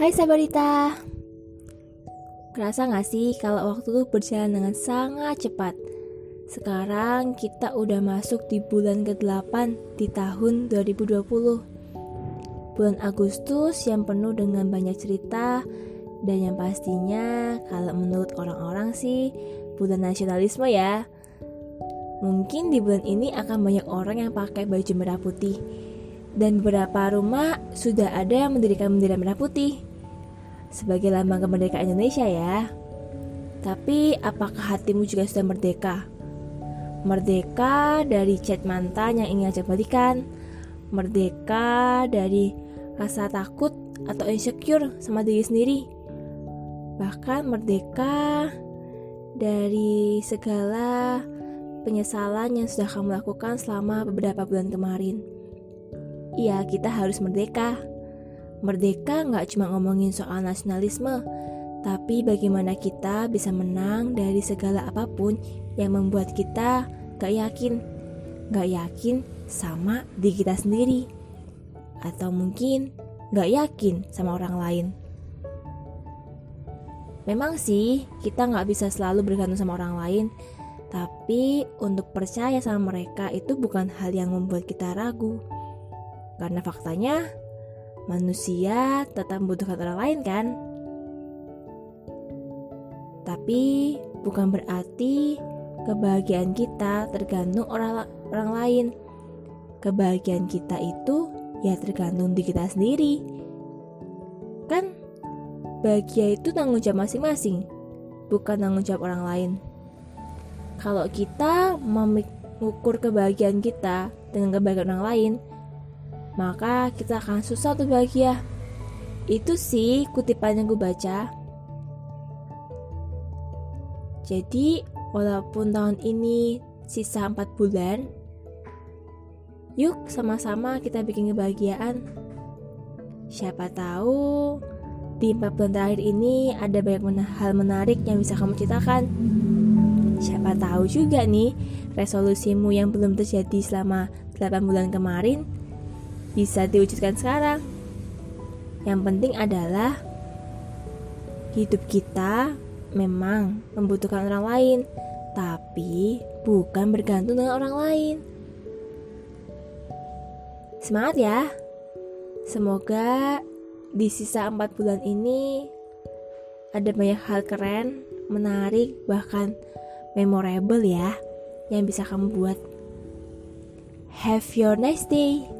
Hai Sabarita. Kerasa gak sih kalau waktu tuh berjalan dengan sangat cepat? Sekarang kita udah masuk di bulan ke-8 di tahun 2020 Bulan Agustus yang penuh dengan banyak cerita Dan yang pastinya kalau menurut orang-orang sih bulan nasionalisme ya. Mungkin di bulan ini akan banyak orang yang pakai baju merah putih. Dan beberapa rumah sudah ada yang mendirikan bendera merah putih sebagai lambang kemerdekaan Indonesia ya. Tapi apakah hatimu juga sudah merdeka? Merdeka dari chat mantan yang ingin ajak balikan, merdeka dari rasa takut atau insecure sama diri sendiri, bahkan merdeka dari segala penyesalan yang sudah kamu lakukan selama beberapa bulan kemarin. Iya, kita harus merdeka. Merdeka nggak cuma ngomongin soal nasionalisme, tapi bagaimana kita bisa menang dari segala apa pun yang membuat kita gak yakin. Gak yakin sama di kita sendiri. Atau mungkin gak yakin sama orang lain. Memang sih, kita nggak bisa selalu bergantung sama orang lain, tapi untuk percaya sama mereka itu bukan hal yang membuat kita ragu. Karena faktanya, manusia tetap membutuhkan orang lain kan? Tapi bukan berarti kebahagiaan kita tergantung orang orang lain. Kebahagiaan kita itu ya tergantung di kita sendiri. Kan bahagia itu tanggung jawab masing-masing, bukan tanggung jawab orang lain. Kalau kita mengukur kebahagiaan kita dengan kebahagiaan orang lain, maka kita akan susah untuk bahagia. Itu sih kutipan yang gue baca. Jadi, walaupun tahun ini sisa 4 bulan, yuk sama-sama kita bikin kebahagiaan. Siapa tahu di 4 bulan terakhir ini ada banyak hal menarik yang bisa kamu ceritakan. Siapa tahu juga nih resolusimu yang belum terjadi selama 8 bulan kemarin bisa diwujudkan sekarang. Yang penting adalah hidup kita memang membutuhkan orang lain, tapi bukan bergantung dengan orang lain. Semangat ya. Semoga di sisa 4 bulan ini ada banyak hal keren, menarik, bahkan memorable ya yang bisa kamu buat. Have your nice day.